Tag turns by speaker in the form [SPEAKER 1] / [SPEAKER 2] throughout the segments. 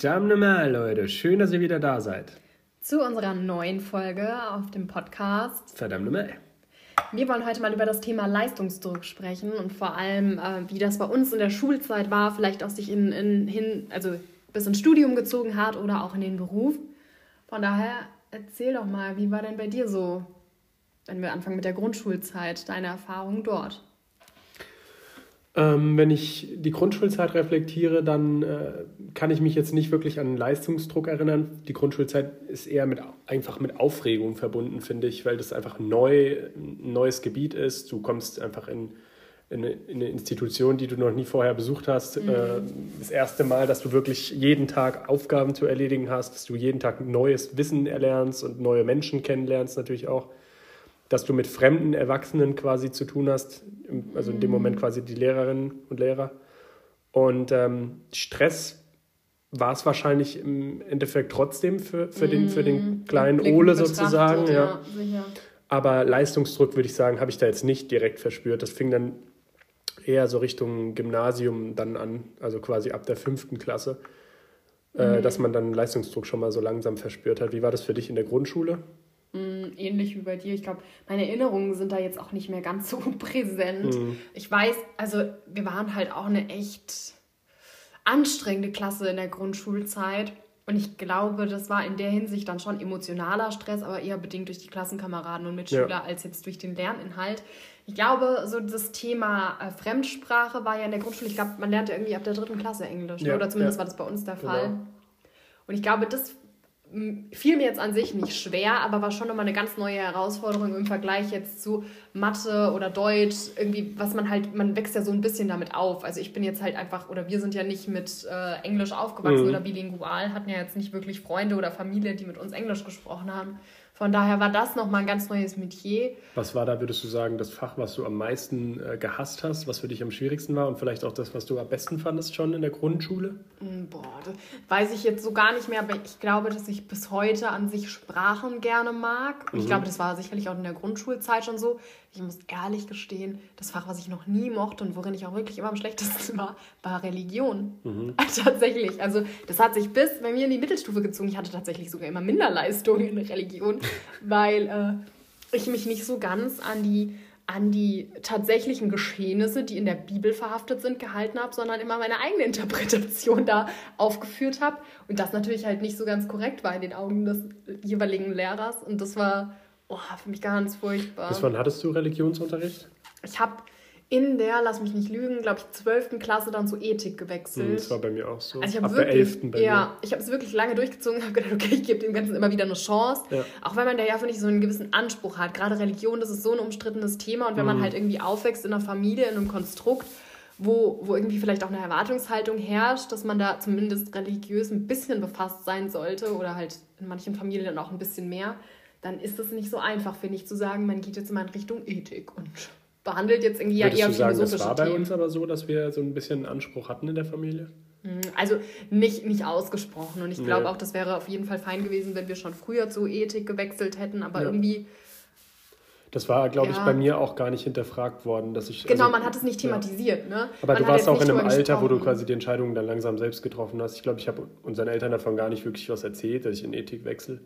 [SPEAKER 1] Verdammt nochmal, Leute. Schön, dass ihr wieder da seid.
[SPEAKER 2] Zu unserer neuen Folge auf dem Podcast.
[SPEAKER 1] Verdammt nochmal.
[SPEAKER 2] Wir wollen heute mal über das Thema Leistungsdruck sprechen und vor allem, äh, wie das bei uns in der Schulzeit war, vielleicht auch sich in, in, hin, also bis ins Studium gezogen hat oder auch in den Beruf. Von daher erzähl doch mal, wie war denn bei dir so, wenn wir anfangen mit der Grundschulzeit, deine Erfahrung dort?
[SPEAKER 1] Ähm, wenn ich die Grundschulzeit reflektiere, dann äh, kann ich mich jetzt nicht wirklich an Leistungsdruck erinnern. Die Grundschulzeit ist eher mit, einfach mit Aufregung verbunden, finde ich, weil das einfach neu, ein neues Gebiet ist. Du kommst einfach in, in, eine, in eine Institution, die du noch nie vorher besucht hast. Mhm. Äh, das erste Mal, dass du wirklich jeden Tag Aufgaben zu erledigen hast, dass du jeden Tag neues Wissen erlernst und neue Menschen kennenlernst natürlich auch dass du mit fremden Erwachsenen quasi zu tun hast, also in dem Moment mhm. quasi die Lehrerinnen und Lehrer. Und ähm, Stress war es wahrscheinlich im Endeffekt trotzdem für, für, den, für den mhm. kleinen Ole sozusagen. Ja. ja Aber Leistungsdruck, würde ich sagen, habe ich da jetzt nicht direkt verspürt. Das fing dann eher so Richtung Gymnasium dann an, also quasi ab der fünften Klasse, äh, mhm. äh, dass man dann Leistungsdruck schon mal so langsam verspürt hat. Wie war das für dich in der Grundschule?
[SPEAKER 2] Mm, ähnlich wie bei dir. Ich glaube, meine Erinnerungen sind da jetzt auch nicht mehr ganz so präsent. Mhm. Ich weiß, also wir waren halt auch eine echt anstrengende Klasse in der Grundschulzeit. Und ich glaube, das war in der Hinsicht dann schon emotionaler Stress, aber eher bedingt durch die Klassenkameraden und Mitschüler ja. als jetzt durch den Lerninhalt. Ich glaube, so das Thema äh, Fremdsprache war ja in der Grundschule, ich glaube, man lernte irgendwie ab der dritten Klasse Englisch, ne? ja, oder zumindest ja. war das bei uns der Fall. Genau. Und ich glaube, das fiel mir jetzt an sich nicht schwer, aber war schon nochmal eine ganz neue Herausforderung im Vergleich jetzt zu Mathe oder Deutsch. Irgendwie, was man halt, man wächst ja so ein bisschen damit auf. Also ich bin jetzt halt einfach, oder wir sind ja nicht mit äh, Englisch aufgewachsen mhm. oder bilingual, hatten ja jetzt nicht wirklich Freunde oder Familie, die mit uns Englisch gesprochen haben. Von daher war das nochmal ein ganz neues Metier.
[SPEAKER 1] Was war da, würdest du sagen, das Fach, was du am meisten äh, gehasst hast, was für dich am schwierigsten war und vielleicht auch das, was du am besten fandest schon in der Grundschule?
[SPEAKER 2] Hm, boah, das weiß ich jetzt so gar nicht mehr, aber ich glaube, dass ich bis heute an sich Sprachen gerne mag. Und mhm. ich glaube, das war sicherlich auch in der Grundschulzeit schon so. Ich muss ehrlich gestehen, das Fach, was ich noch nie mochte und worin ich auch wirklich immer am schlechtesten war, war Religion. Mhm. Tatsächlich. Also das hat sich bis bei mir in die Mittelstufe gezogen. Ich hatte tatsächlich sogar immer Minderleistungen in Religion, weil äh, ich mich nicht so ganz an die an die tatsächlichen Geschehnisse, die in der Bibel verhaftet sind, gehalten habe, sondern immer meine eigene Interpretation da aufgeführt habe. Und das natürlich halt nicht so ganz korrekt war in den Augen des jeweiligen Lehrers. Und das war Oh, für mich ganz furchtbar.
[SPEAKER 1] Bis wann hattest du Religionsunterricht?
[SPEAKER 2] Ich habe in der, lass mich nicht lügen, glaube ich, 12. Klasse dann zu Ethik gewechselt. Hm,
[SPEAKER 1] das war bei mir auch so.
[SPEAKER 2] Also ich Ab wirklich, der 11. bei Ja, mir. ich habe es wirklich lange durchgezogen, habe gedacht, okay, ich gebe dem Ganzen immer wieder eine Chance. Ja. Auch wenn man da ja, finde ich, so einen gewissen Anspruch hat. Gerade Religion, das ist so ein umstrittenes Thema. Und wenn mhm. man halt irgendwie aufwächst in einer Familie, in einem Konstrukt, wo, wo irgendwie vielleicht auch eine Erwartungshaltung herrscht, dass man da zumindest religiös ein bisschen befasst sein sollte oder halt in manchen Familien auch ein bisschen mehr, dann ist es nicht so einfach, finde ich, zu sagen, man geht jetzt mal in Richtung Ethik und behandelt jetzt irgendwie
[SPEAKER 1] Würdest ja eher du sagen, philosophische Das war bei uns aber so, dass wir so ein bisschen Anspruch hatten in der Familie?
[SPEAKER 2] Hm, also nicht, nicht ausgesprochen. Und ich glaube nee. auch, das wäre auf jeden Fall fein gewesen, wenn wir schon früher zu Ethik gewechselt hätten. Aber ja. irgendwie.
[SPEAKER 1] Das war, glaube ja. ich, bei mir auch gar nicht hinterfragt worden, dass ich.
[SPEAKER 2] Genau, also, man hat es nicht thematisiert, ja. ne?
[SPEAKER 1] Aber
[SPEAKER 2] man
[SPEAKER 1] du warst auch in einem Alter, wo du quasi die Entscheidungen dann langsam selbst getroffen hast. Ich glaube, ich habe unseren Eltern davon gar nicht wirklich was erzählt, dass ich in Ethik wechsle.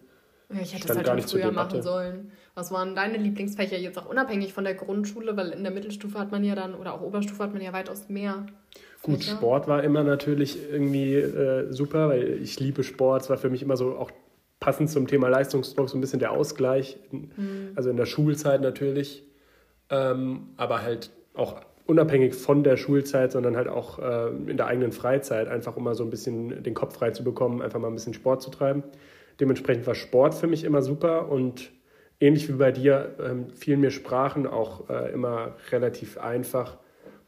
[SPEAKER 2] Ich hätte es halt schon früher machen sollen. Was waren deine Lieblingsfächer jetzt auch unabhängig von der Grundschule? Weil in der Mittelstufe hat man ja dann, oder auch Oberstufe hat man ja weitaus mehr.
[SPEAKER 1] Gut, Fächer. Sport war immer natürlich irgendwie äh, super, weil ich liebe Sport. Es war für mich immer so auch passend zum Thema Leistungsdruck so ein bisschen der Ausgleich. Mhm. Also in der Schulzeit natürlich, ähm, aber halt auch unabhängig von der Schulzeit, sondern halt auch äh, in der eigenen Freizeit, einfach um mal so ein bisschen den Kopf frei zu bekommen, einfach mal ein bisschen Sport zu treiben. Dementsprechend war Sport für mich immer super und ähnlich wie bei dir ähm, fielen mir Sprachen auch äh, immer relativ einfach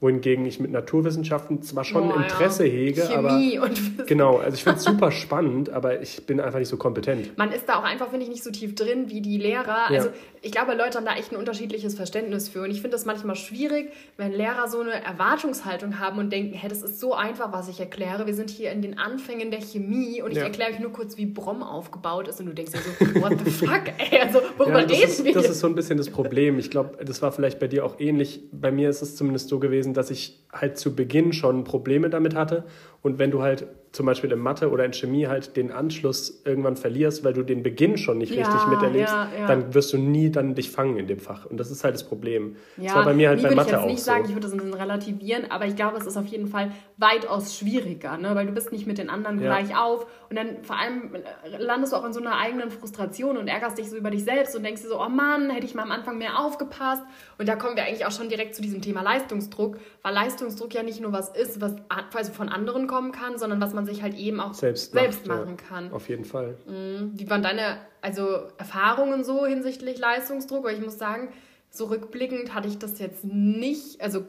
[SPEAKER 1] wohingegen ich mit Naturwissenschaften zwar schon oh, Interesse ja. hege, Chemie aber und genau, also ich finde es super spannend, aber ich bin einfach nicht so kompetent.
[SPEAKER 2] Man ist da auch einfach, finde ich, nicht so tief drin wie die Lehrer. Ja. Also ich glaube, Leute haben da echt ein unterschiedliches Verständnis für und ich finde das manchmal schwierig, wenn Lehrer so eine Erwartungshaltung haben und denken, hey, das ist so einfach, was ich erkläre. Wir sind hier in den Anfängen der Chemie und ich ja. erkläre euch nur kurz, wie Brom aufgebaut ist und du denkst dir so, what the fuck, ey, also worüber
[SPEAKER 1] ja, reden wir? Das ist so ein bisschen das Problem. Ich glaube, das war vielleicht bei dir auch ähnlich. Bei mir ist es zumindest so gewesen, dass ich halt zu Beginn schon Probleme damit hatte. Und wenn du halt zum Beispiel in Mathe oder in Chemie halt den Anschluss irgendwann verlierst, weil du den Beginn schon nicht ja, richtig miterlebst, ja, ja. dann wirst du nie dann dich fangen in dem Fach. Und das ist halt das Problem. Ja, das war bei mir
[SPEAKER 2] halt bei Mathe ich jetzt nicht so. sagen, ich würde das ein bisschen relativieren, aber ich glaube, es ist auf jeden Fall weitaus schwieriger, ne? weil du bist nicht mit den anderen gleich auf und dann vor allem landest du auch in so einer eigenen Frustration und ärgerst dich so über dich selbst und denkst dir so, oh Mann, hätte ich mal am Anfang mehr aufgepasst. Und da kommen wir eigentlich auch schon direkt zu diesem Thema Leistungsdruck, weil Leistungsdruck ja nicht nur was ist, was also von anderen kommen kann, sondern was man sich halt eben auch selbst, selbst macht, machen kann.
[SPEAKER 1] auf jeden Fall.
[SPEAKER 2] Mhm. Wie waren deine also Erfahrungen so hinsichtlich Leistungsdruck? Weil ich muss sagen, so rückblickend hatte ich das jetzt nicht, also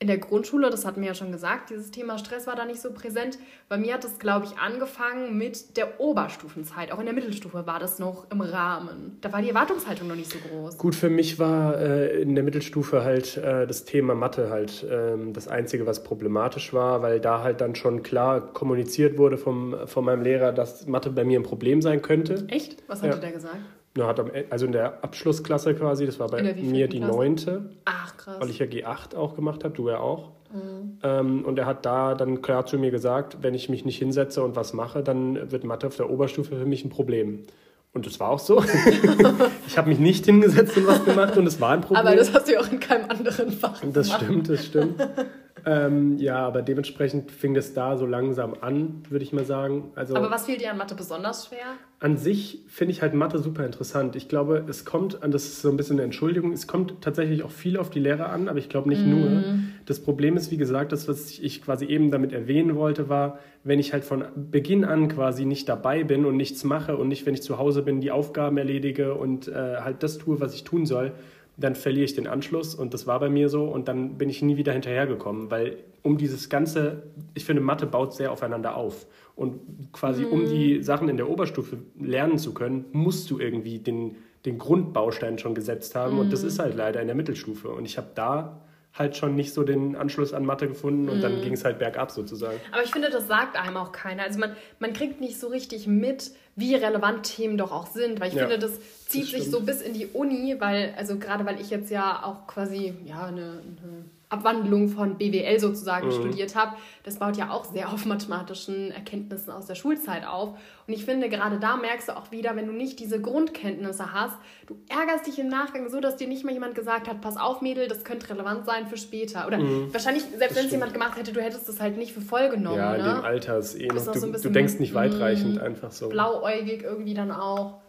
[SPEAKER 2] in der Grundschule, das hatten wir ja schon gesagt, dieses Thema Stress war da nicht so präsent. Bei mir hat es, glaube ich, angefangen mit der Oberstufenzeit. Auch in der Mittelstufe war das noch im Rahmen. Da war die Erwartungshaltung noch nicht so groß.
[SPEAKER 1] Gut, für mich war äh, in der Mittelstufe halt äh, das Thema Mathe halt äh, das Einzige, was problematisch war, weil da halt dann schon klar kommuniziert wurde vom, von meinem Lehrer, dass Mathe bei mir ein Problem sein könnte.
[SPEAKER 2] Echt? Was hat ja. der gesagt?
[SPEAKER 1] Na, hat am, also in der Abschlussklasse quasi, das war bei mir die neunte. Ach, krass. Weil ich ja G8 auch gemacht habe, du ja auch. Mhm. Ähm, und er hat da dann klar zu mir gesagt, wenn ich mich nicht hinsetze und was mache, dann wird Mathe auf der Oberstufe für mich ein Problem. Und das war auch so. ich habe mich nicht hingesetzt und was gemacht und es war ein Problem.
[SPEAKER 2] Aber das hast du ja auch in keinem anderen Fach
[SPEAKER 1] gemacht. Das stimmt, das stimmt. ähm, ja, aber dementsprechend fing das da so langsam an, würde ich mal sagen. Also,
[SPEAKER 2] aber was fiel dir an Mathe besonders schwer?
[SPEAKER 1] An sich finde ich halt Mathe super interessant. Ich glaube, es kommt, das ist so ein bisschen eine Entschuldigung, es kommt tatsächlich auch viel auf die Lehrer an, aber ich glaube nicht mm. nur. Das Problem ist, wie gesagt, das, was ich quasi eben damit erwähnen wollte, war, wenn ich halt von Beginn an quasi nicht dabei bin und nichts mache und nicht, wenn ich zu Hause bin, die Aufgaben erledige und äh, halt das tue, was ich tun soll, dann verliere ich den Anschluss und das war bei mir so und dann bin ich nie wieder hinterhergekommen, weil um dieses ganze, ich finde, Mathe baut sehr aufeinander auf und quasi mhm. um die Sachen in der Oberstufe lernen zu können, musst du irgendwie den, den Grundbaustein schon gesetzt haben mhm. und das mhm. ist halt leider in der Mittelstufe und ich habe da halt schon nicht so den Anschluss an Mathe gefunden und mm. dann mhm. ging es halt bergab sozusagen.
[SPEAKER 2] Aber ich finde, das sagt einem auch keiner. Also man, man kriegt nicht so richtig mit, wie relevant Themen doch auch sind, weil ich ja, finde, das zieht das sich so bis in die Uni, weil, also gerade weil ich jetzt ja auch quasi, ja, eine, eine Abwandlung von BWL sozusagen mhm. studiert habe, das baut ja auch sehr auf mathematischen Erkenntnissen aus der Schulzeit auf. Und ich finde, gerade da merkst du auch wieder, wenn du nicht diese Grundkenntnisse hast, du ärgerst dich im Nachgang so, dass dir nicht mal jemand gesagt hat, pass auf, Mädel, das könnte relevant sein für später. Oder mhm. wahrscheinlich, selbst wenn es jemand gemacht hätte, du hättest das halt nicht für voll genommen. Ja, in ne? dem Alter ist eh noch,
[SPEAKER 1] du, so du, denkst nicht weitreichend mh, einfach so.
[SPEAKER 2] Blauäugig irgendwie dann auch.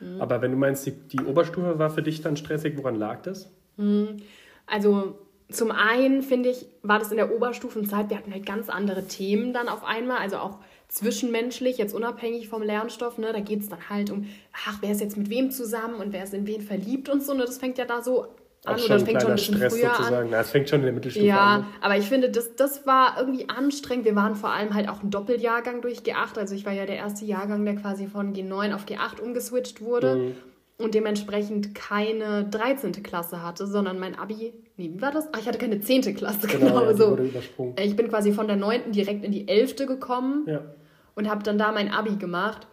[SPEAKER 1] Mhm. Aber wenn du meinst, die, die Oberstufe war für dich dann stressig, woran lag das?
[SPEAKER 2] Mhm. Also zum einen finde ich, war das in der Oberstufenzeit, wir hatten halt ganz andere Themen dann auf einmal, also auch zwischenmenschlich, jetzt unabhängig vom Lernstoff, ne, da geht es dann halt um, ach, wer ist jetzt mit wem zusammen und wer ist in wen verliebt und so, ne, das fängt ja da so an oder das fängt schon ein bisschen Stress früher sozusagen. an. Na, es fängt schon in der Mittelstufe ja, an. Ja, aber ich finde, das, das war irgendwie anstrengend. Wir waren vor allem halt auch ein Doppeljahrgang durch G8, also ich war ja der erste Jahrgang, der quasi von G9 auf G8 umgeswitcht wurde. Mhm und dementsprechend keine 13. Klasse hatte, sondern mein Abi, nee, wie war das? Ach, ich hatte keine 10. Klasse, genau, genau ja, so. Ich bin quasi von der 9. direkt in die 11. gekommen ja. und habe dann da mein Abi gemacht.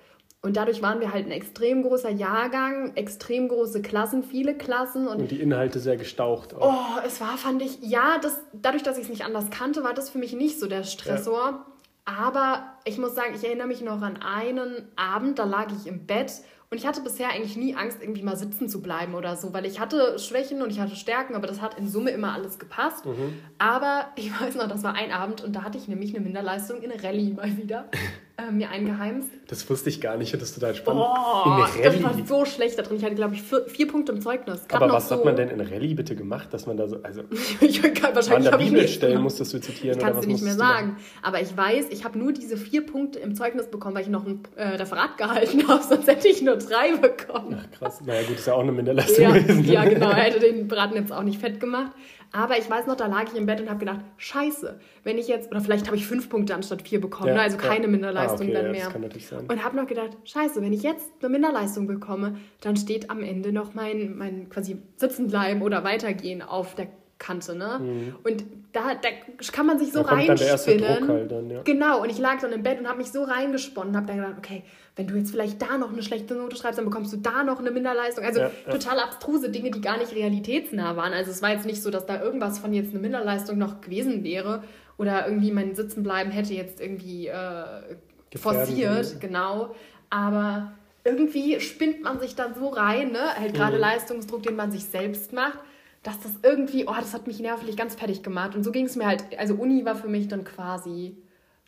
[SPEAKER 2] Und dadurch waren wir halt ein extrem großer Jahrgang, extrem große Klassen, viele Klassen.
[SPEAKER 1] Und, und die Inhalte sehr gestaucht
[SPEAKER 2] auch. Oh, es war, fand ich, ja, das, dadurch, dass ich es nicht anders kannte, war das für mich nicht so der Stressor. Ja. Aber ich muss sagen, ich erinnere mich noch an einen Abend, da lag ich im Bett und ich hatte bisher eigentlich nie Angst, irgendwie mal sitzen zu bleiben oder so, weil ich hatte Schwächen und ich hatte Stärken, aber das hat in Summe immer alles gepasst. Mhm. Aber ich weiß noch, das war ein Abend und da hatte ich nämlich eine Minderleistung in Rallye mal wieder äh, mir eingeheimst.
[SPEAKER 1] Das wusste ich gar nicht, das ist total spannend.
[SPEAKER 2] Oh, in Rallye. das war so schlecht da drin. Ich hatte, glaube ich, vier, vier Punkte im Zeugnis.
[SPEAKER 1] Aber was so hat man denn in Rallye bitte gemacht, dass man da so, also ich kann, wahrscheinlich an der Bibelstellen musstest du zitieren
[SPEAKER 2] ich was dir nicht mehr sagen. Aber ich weiß, ich habe nur diese vier Punkte im Zeugnis bekommen, weil ich noch ein äh, Referat gehalten habe, sonst hätte ich nur drei bekommen.
[SPEAKER 1] Ach krass, naja gut, ist ja auch eine Minderleistung
[SPEAKER 2] ja, gewesen. Ja genau, er hätte den Braten jetzt auch nicht fett gemacht. Aber ich weiß noch, da lag ich im Bett und habe gedacht, scheiße, wenn ich jetzt, oder vielleicht habe ich fünf Punkte anstatt vier bekommen, ja, ne? also keine ja. Minderleistung ah, okay, dann mehr. Das kann natürlich sein. Und habe noch gedacht, scheiße, wenn ich jetzt eine Minderleistung bekomme, dann steht am Ende noch mein, mein quasi Sitzenbleiben oder Weitergehen auf der Kante, ne? Mhm. Und da, da kann man sich so da reinspinnen. Halt dann, ja. Genau, und ich lag dann im Bett und habe mich so reingesponnen, habe dann gedacht, okay, wenn du jetzt vielleicht da noch eine schlechte Note schreibst, dann bekommst du da noch eine Minderleistung. Also ja, ja. total abstruse Dinge, die gar nicht realitätsnah waren. Also es war jetzt nicht so, dass da irgendwas von jetzt eine Minderleistung noch gewesen wäre. oder irgendwie mein Sitzenbleiben hätte jetzt irgendwie äh, forciert, genau. Aber irgendwie spinnt man sich dann so rein, ne? Halt gerade mhm. Leistungsdruck, den man sich selbst macht, dass das irgendwie, oh, das hat mich nervlich ganz fertig gemacht. Und so ging es mir halt, also Uni war für mich dann quasi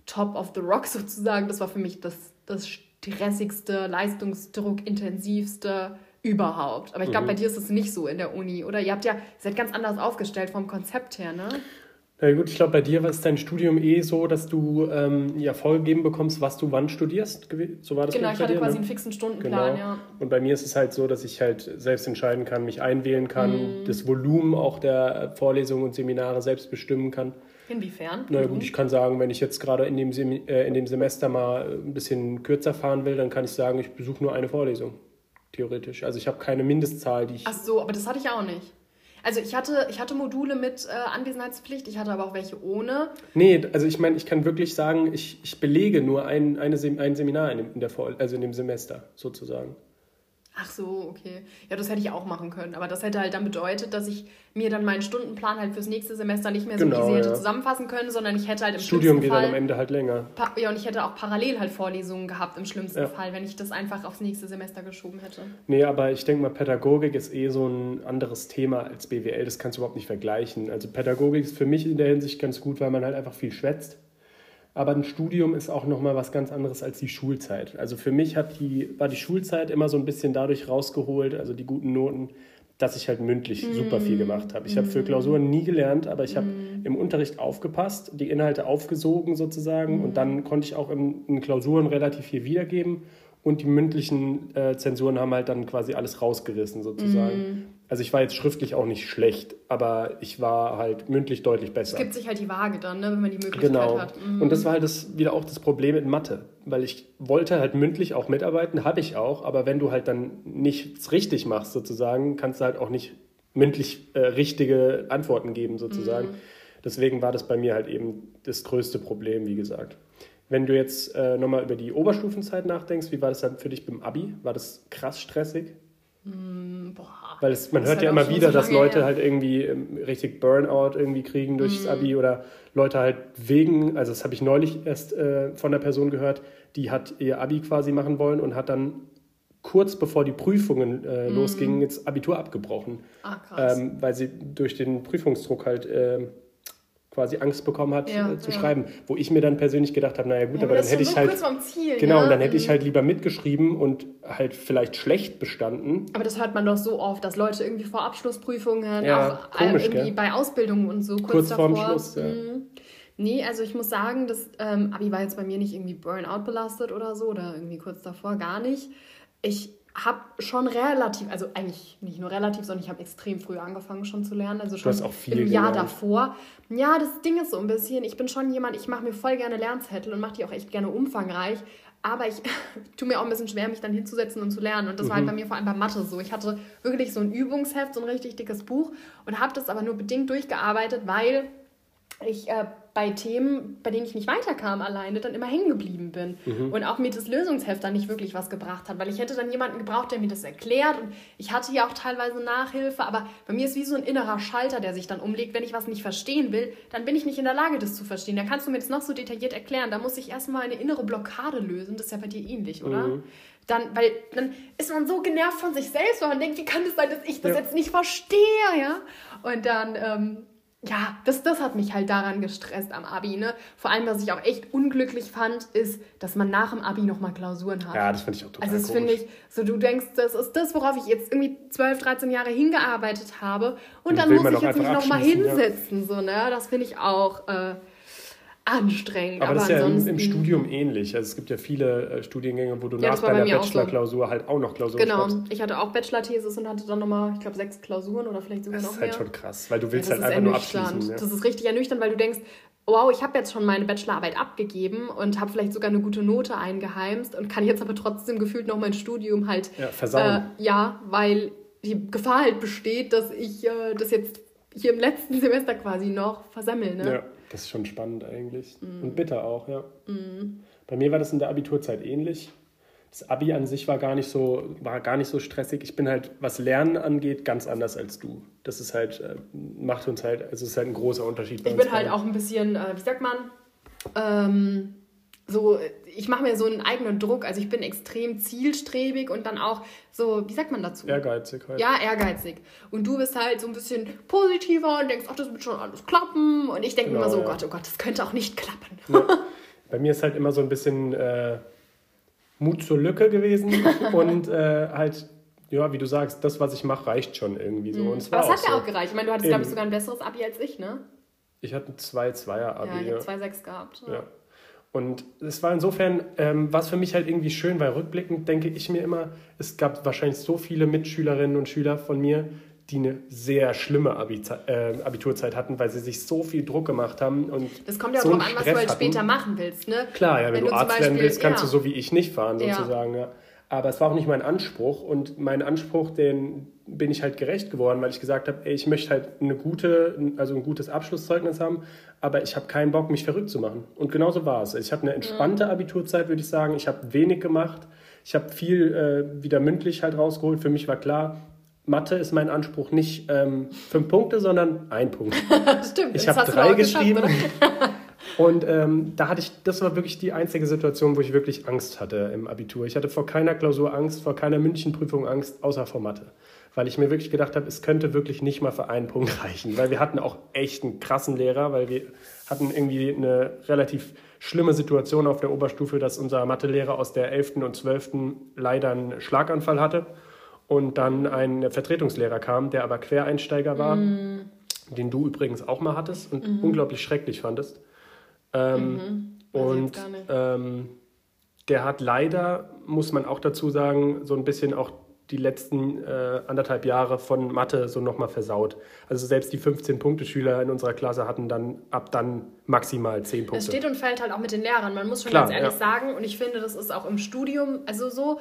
[SPEAKER 2] top of the rock sozusagen. Das war für mich das, das stressigste, Leistungsdruck intensivste überhaupt. Aber ich glaube, mhm. bei dir ist es nicht so in der Uni, oder? Ihr habt ja, ihr seid ganz anders aufgestellt vom Konzept her, ne?
[SPEAKER 1] Na gut, ich glaube, bei dir war es dein Studium eh so, dass du ähm, ja vorgegeben bekommst, was du wann studierst. So war das Genau, ich hatte dir, quasi ne? einen fixen Stundenplan, genau. ja. Und bei mir ist es halt so, dass ich halt selbst entscheiden kann, mich einwählen kann, mm. das Volumen auch der Vorlesungen und Seminare selbst bestimmen kann.
[SPEAKER 2] Inwiefern?
[SPEAKER 1] Na gut, mhm. ich kann sagen, wenn ich jetzt gerade in, dem äh, in dem Semester mal ein bisschen kürzer fahren will, dann kann ich sagen, ich besuche nur eine Vorlesung. Theoretisch. Also ich habe keine Mindestzahl, die ich.
[SPEAKER 2] Ach so, aber das hatte ich auch nicht. Also ich hatte, ich hatte Module mit äh, Anwesenheitspflicht, ich hatte aber auch welche ohne.
[SPEAKER 1] Nee, also ich meine, ich kann wirklich sagen, ich, ich belege nur ein, eine, ein Seminar in, dem, in der Vor also in dem Semester sozusagen.
[SPEAKER 2] Ach so, okay. Ja, das hätte ich auch machen können. Aber das hätte halt dann bedeutet, dass ich mir dann meinen Stundenplan halt fürs nächste Semester nicht mehr so genau, easy hätte ja. zusammenfassen können, sondern ich hätte halt im Studium geht Fall, dann am Ende halt länger. Ja, und ich hätte auch parallel halt Vorlesungen gehabt im schlimmsten ja. Fall, wenn ich das einfach aufs nächste Semester geschoben hätte.
[SPEAKER 1] Nee, aber ich denke mal, Pädagogik ist eh so ein anderes Thema als BWL. Das kannst du überhaupt nicht vergleichen. Also Pädagogik ist für mich in der Hinsicht ganz gut, weil man halt einfach viel schwätzt. Aber ein Studium ist auch nochmal was ganz anderes als die Schulzeit. Also für mich hat die, war die Schulzeit immer so ein bisschen dadurch rausgeholt, also die guten Noten, dass ich halt mündlich mm. super viel gemacht habe. Ich mm. habe für Klausuren nie gelernt, aber ich habe mm. im Unterricht aufgepasst, die Inhalte aufgesogen sozusagen und dann konnte ich auch in, in Klausuren relativ viel wiedergeben und die mündlichen äh, Zensuren haben halt dann quasi alles rausgerissen sozusagen also ich war jetzt schriftlich auch nicht schlecht, aber ich war halt mündlich deutlich besser.
[SPEAKER 2] Es gibt sich halt die Waage dann, ne, wenn man die Möglichkeit genau. hat.
[SPEAKER 1] Mhm. Und das war halt das, wieder auch das Problem in Mathe, weil ich wollte halt mündlich auch mitarbeiten, habe ich auch, aber wenn du halt dann nichts richtig machst sozusagen, kannst du halt auch nicht mündlich äh, richtige Antworten geben sozusagen. Mhm. Deswegen war das bei mir halt eben das größte Problem, wie gesagt. Wenn du jetzt äh, nochmal über die Oberstufenzeit nachdenkst, wie war das dann für dich beim Abi? War das krass stressig? Mm, boah, Weil es, man hört halt ja immer wieder, dass Leute her. halt irgendwie ähm, richtig Burnout irgendwie kriegen durchs mm. Abi oder Leute halt wegen, also das habe ich neulich erst äh, von der Person gehört, die hat ihr Abi quasi machen wollen und hat dann kurz bevor die Prüfungen äh, mm. losgingen, jetzt Abitur abgebrochen. Ah, krass. Ähm, weil sie durch den Prüfungsdruck halt äh, quasi Angst bekommen hat ja, äh, zu ja. schreiben. Wo ich mir dann persönlich gedacht habe, naja gut, ja, aber, dann hätte ich so halt. Ziel, genau, und dann hätte ich mhm. halt lieber mitgeschrieben und halt vielleicht schlecht bestanden.
[SPEAKER 2] Aber das hört man doch so oft, dass Leute irgendwie vor Abschlussprüfungen, auch komisch, irgendwie gell? bei Ausbildungen und so kurz, kurz davor. Vorm Schluss, ja. Mhm. Nee, also ich muss sagen, das ähm, Abi war jetzt bei mir nicht irgendwie Burnout belastet oder so oder irgendwie kurz davor, gar nicht. Ich habe schon relativ, also eigentlich nicht nur relativ, sondern ich habe extrem früh angefangen schon zu lernen. Also schon du hast auch viel im Jahr gelernt. davor. Ja, das Ding ist so ein bisschen, ich bin schon jemand, ich mache mir voll gerne Lernzettel und mache die auch echt gerne umfangreich. Aber ich tue mir auch ein bisschen schwer, mich dann hinzusetzen und zu lernen. Und das mhm. war halt mhm. bei mir vor allem bei Mathe so. Ich hatte wirklich so ein Übungsheft, so ein richtig dickes Buch und habe das aber nur bedingt durchgearbeitet, weil ich äh, bei Themen, bei denen ich nicht weiterkam alleine, dann immer hängen geblieben bin. Mhm. Und auch mir das Lösungsheft dann nicht wirklich was gebracht hat, weil ich hätte dann jemanden gebraucht, der mir das erklärt. Und ich hatte ja auch teilweise Nachhilfe, aber bei mir ist wie so ein innerer Schalter, der sich dann umlegt. Wenn ich was nicht verstehen will, dann bin ich nicht in der Lage, das zu verstehen. Da kannst du mir das noch so detailliert erklären. Da muss ich erstmal eine innere Blockade lösen. Das ist ja bei dir ähnlich, oder? Mhm. Dann, weil dann ist man so genervt von sich selbst, weil man denkt, wie kann es das sein, dass ich das ja. jetzt nicht verstehe, ja? Und dann, ähm, ja, das, das hat mich halt daran gestresst am Abi. Ne? Vor allem, was ich auch echt unglücklich fand, ist, dass man nach dem Abi nochmal Klausuren hat. Ja, das finde ich auch total Also das finde ich, so du denkst, das ist das, worauf ich jetzt irgendwie 12, 13 Jahre hingearbeitet habe. Und, und dann muss ich jetzt mich nochmal hinsetzen. Ja. So, ne? Das finde ich auch... Äh, anstrengend.
[SPEAKER 1] Aber, aber das ist ja im, im, Studium ähnlich. Also es gibt ja viele äh, Studiengänge, wo du ja, nach deiner Bachelor-Klausur so. halt auch noch Klausuren
[SPEAKER 2] genau. schreibst. Genau, ich hatte auch Bachelor-Thesis und hatte dann nochmal, ich glaube, sechs Klausuren oder vielleicht sogar
[SPEAKER 1] das
[SPEAKER 2] noch mehr.
[SPEAKER 1] Das ist halt schon krass, weil du willst ja, halt einfach nur abschließen.
[SPEAKER 2] Ja. Das ist richtig ernüchternd, weil du denkst, wow, ich habe jetzt schon meine Bachelorarbeit abgegeben und habe vielleicht sogar eine gute Note eingeheimst und kann jetzt aber trotzdem gefühlt noch mein Studium halt... Ja, versauen. Äh, ja, weil die Gefahr halt besteht, dass ich äh, das jetzt hier im letzten Semester quasi noch versemmel. Ne?
[SPEAKER 1] Ja. Das ist schon spannend eigentlich. Mm. Und bitter auch, ja. Mm. Bei mir war das in der Abiturzeit ähnlich. das Abi an sich war gar nicht so, war gar nicht so stressig. Ich bin halt, was Lernen angeht, ganz anders als du. Das ist halt, äh, macht uns halt, also es ist halt ein großer Unterschied.
[SPEAKER 2] Bei ich bin halt auch ein bisschen, äh, wie sagt man, ähm, so, ich mache mir so einen eigenen Druck. Also ich bin extrem zielstrebig und dann auch so, wie sagt man dazu?
[SPEAKER 1] Ehrgeizig
[SPEAKER 2] halt. Ja, ehrgeizig. Und du bist halt so ein bisschen positiver und denkst, ach, das wird schon alles klappen. Und ich denke genau, immer so, ja. oh Gott, oh Gott, das könnte auch nicht klappen.
[SPEAKER 1] Ja. Bei mir ist halt immer so ein bisschen äh, Mut zur Lücke gewesen und äh, halt ja, wie du sagst, das, was ich mache, reicht schon irgendwie so. Mhm. Und
[SPEAKER 2] Aber es hat ja so. auch gereicht. Ich meine, du hattest, glaube ich, sogar ein besseres Abi als ich, ne?
[SPEAKER 1] Ich hatte ein 2-2er-Abi.
[SPEAKER 2] Ja, ich habe 2-6 gehabt.
[SPEAKER 1] Ja. ja. Und es war insofern, ähm, was für mich halt irgendwie schön, weil rückblickend denke ich mir immer, es gab wahrscheinlich so viele Mitschülerinnen und Schüler von mir, die eine sehr schlimme äh, Abiturzeit hatten, weil sie sich so viel Druck gemacht haben. Und
[SPEAKER 2] das kommt ja so darauf an, was du halt später machen willst. Ne?
[SPEAKER 1] Klar, ja, wenn, wenn du, du Arzt Beispiel, werden willst, kannst ja. du so wie ich nicht fahren, sozusagen. Ja. ja. Aber es war auch nicht mein Anspruch und mein Anspruch, den bin ich halt gerecht geworden, weil ich gesagt habe, ey, ich möchte halt eine gute, also ein gutes Abschlusszeugnis haben, aber ich habe keinen Bock, mich verrückt zu machen. Und genauso war es. Ich habe eine entspannte Abiturzeit, würde ich sagen. Ich habe wenig gemacht. Ich habe viel äh, wieder mündlich halt rausgeholt. Für mich war klar, Mathe ist mein Anspruch nicht ähm, fünf Punkte, sondern ein Punkt.
[SPEAKER 2] Stimmt.
[SPEAKER 1] Ich habe drei geschrieben. Und ähm, da hatte ich, das war wirklich die einzige Situation, wo ich wirklich Angst hatte im Abitur. Ich hatte vor keiner Klausur Angst, vor keiner Münchenprüfung Angst, außer vor Mathe. Weil ich mir wirklich gedacht habe, es könnte wirklich nicht mal für einen Punkt reichen. Weil wir hatten auch echt einen krassen Lehrer, weil wir hatten irgendwie eine relativ schlimme Situation auf der Oberstufe, dass unser Mathelehrer aus der 11. und 12. leider einen Schlaganfall hatte und dann ein Vertretungslehrer kam, der aber Quereinsteiger war, mm. den du übrigens auch mal hattest und mm unglaublich schrecklich fandest. Ähm, mhm. Und ähm, der hat leider, muss man auch dazu sagen, so ein bisschen auch die letzten äh, anderthalb Jahre von Mathe so nochmal versaut. Also selbst die 15-Punkte-Schüler in unserer Klasse hatten dann ab dann maximal 10 Punkte.
[SPEAKER 2] Es steht und fällt halt auch mit den Lehrern. Man muss schon Klar, ganz ehrlich ja. sagen, und ich finde, das ist auch im Studium, also so,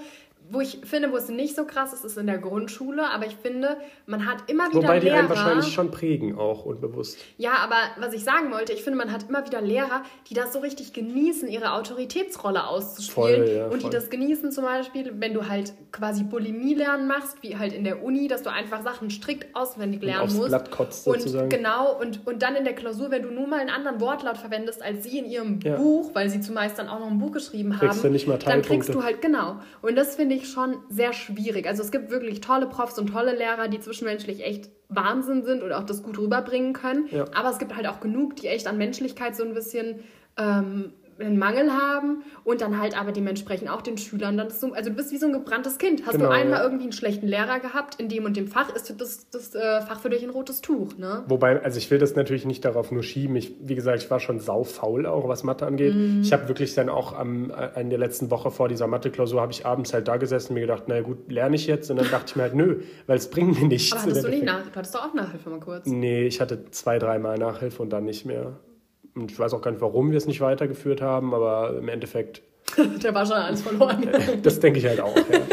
[SPEAKER 2] wo ich finde, wo es nicht so krass ist, ist in der Grundschule, aber ich finde, man hat immer wieder
[SPEAKER 1] Wobei die Lehrer, einen wahrscheinlich schon prägen, auch unbewusst.
[SPEAKER 2] Ja, aber was ich sagen wollte, ich finde, man hat immer wieder Lehrer, die das so richtig genießen, ihre Autoritätsrolle auszuspielen voll, ja, und die das genießen zum Beispiel, wenn du halt quasi Bulimie lernen machst, wie halt in der Uni, dass du einfach Sachen strikt auswendig lernen und musst.
[SPEAKER 1] Blatt kotzt,
[SPEAKER 2] sozusagen. Und genau, und, und dann in der Klausur, wenn du nur mal einen anderen Wortlaut verwendest als sie in ihrem ja. Buch, weil sie zumeist dann auch noch ein Buch geschrieben kriegst haben, dann kriegst du halt, genau. Und das finde ich schon sehr schwierig. Also es gibt wirklich tolle Profs und tolle Lehrer, die zwischenmenschlich echt Wahnsinn sind oder auch das gut rüberbringen können. Ja. Aber es gibt halt auch genug, die echt an Menschlichkeit so ein bisschen ähm, einen Mangel haben und dann halt aber dementsprechend auch den Schülern dann so, also du bist wie so ein gebranntes Kind. Hast genau, du einmal ja. irgendwie einen schlechten Lehrer gehabt in dem und dem Fach, ist das, das äh, Fach für dich ein rotes Tuch, ne?
[SPEAKER 1] Wobei, also ich will das natürlich nicht darauf nur schieben. Ich, wie gesagt, ich war schon saufaul auch, was Mathe angeht. Mhm. Ich habe wirklich dann auch am, äh, in der letzten Woche vor dieser Mathe-Klausur habe ich abends halt da gesessen und mir gedacht, naja gut, lerne ich jetzt? Und dann dachte ich mir halt, nö, weil es bringt mir nichts.
[SPEAKER 2] Aber hattest du nicht nach, du hattest doch auch Nachhilfe mal kurz.
[SPEAKER 1] Nee, ich hatte zwei, dreimal Nachhilfe und dann nicht mehr. Und ich weiß auch gar nicht, warum wir es nicht weitergeführt haben, aber im Endeffekt.
[SPEAKER 2] der war schon alles verloren.
[SPEAKER 1] das denke ich halt auch, ja.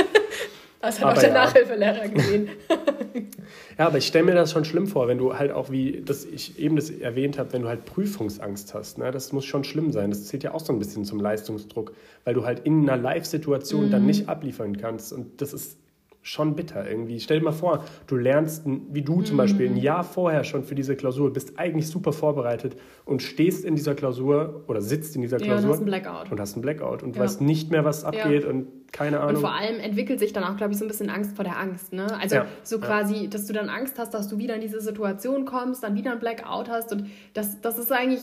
[SPEAKER 2] Das hat auch der ja. Nachhilfelehrer gesehen.
[SPEAKER 1] ja, aber ich stelle mir das schon schlimm vor, wenn du halt auch, wie das ich eben das erwähnt habe, wenn du halt Prüfungsangst hast. Ne? Das muss schon schlimm sein. Das zählt ja auch so ein bisschen zum Leistungsdruck, weil du halt in einer Live-Situation mhm. dann nicht abliefern kannst. Und das ist schon bitter irgendwie. Stell dir mal vor, du lernst, wie du zum Beispiel, ein mhm. Jahr vorher schon für diese Klausur, bist eigentlich super vorbereitet und stehst in dieser Klausur oder sitzt in dieser Klausur. Ja, und hast
[SPEAKER 2] einen Blackout.
[SPEAKER 1] Und hast einen Blackout und ja. weißt nicht mehr, was abgeht ja. und keine Ahnung. Und
[SPEAKER 2] vor allem entwickelt sich dann auch, glaube ich, so ein bisschen Angst vor der Angst. Ne? Also ja. so quasi, dass du dann Angst hast, dass du wieder in diese Situation kommst, dann wieder ein Blackout hast und das, das ist eigentlich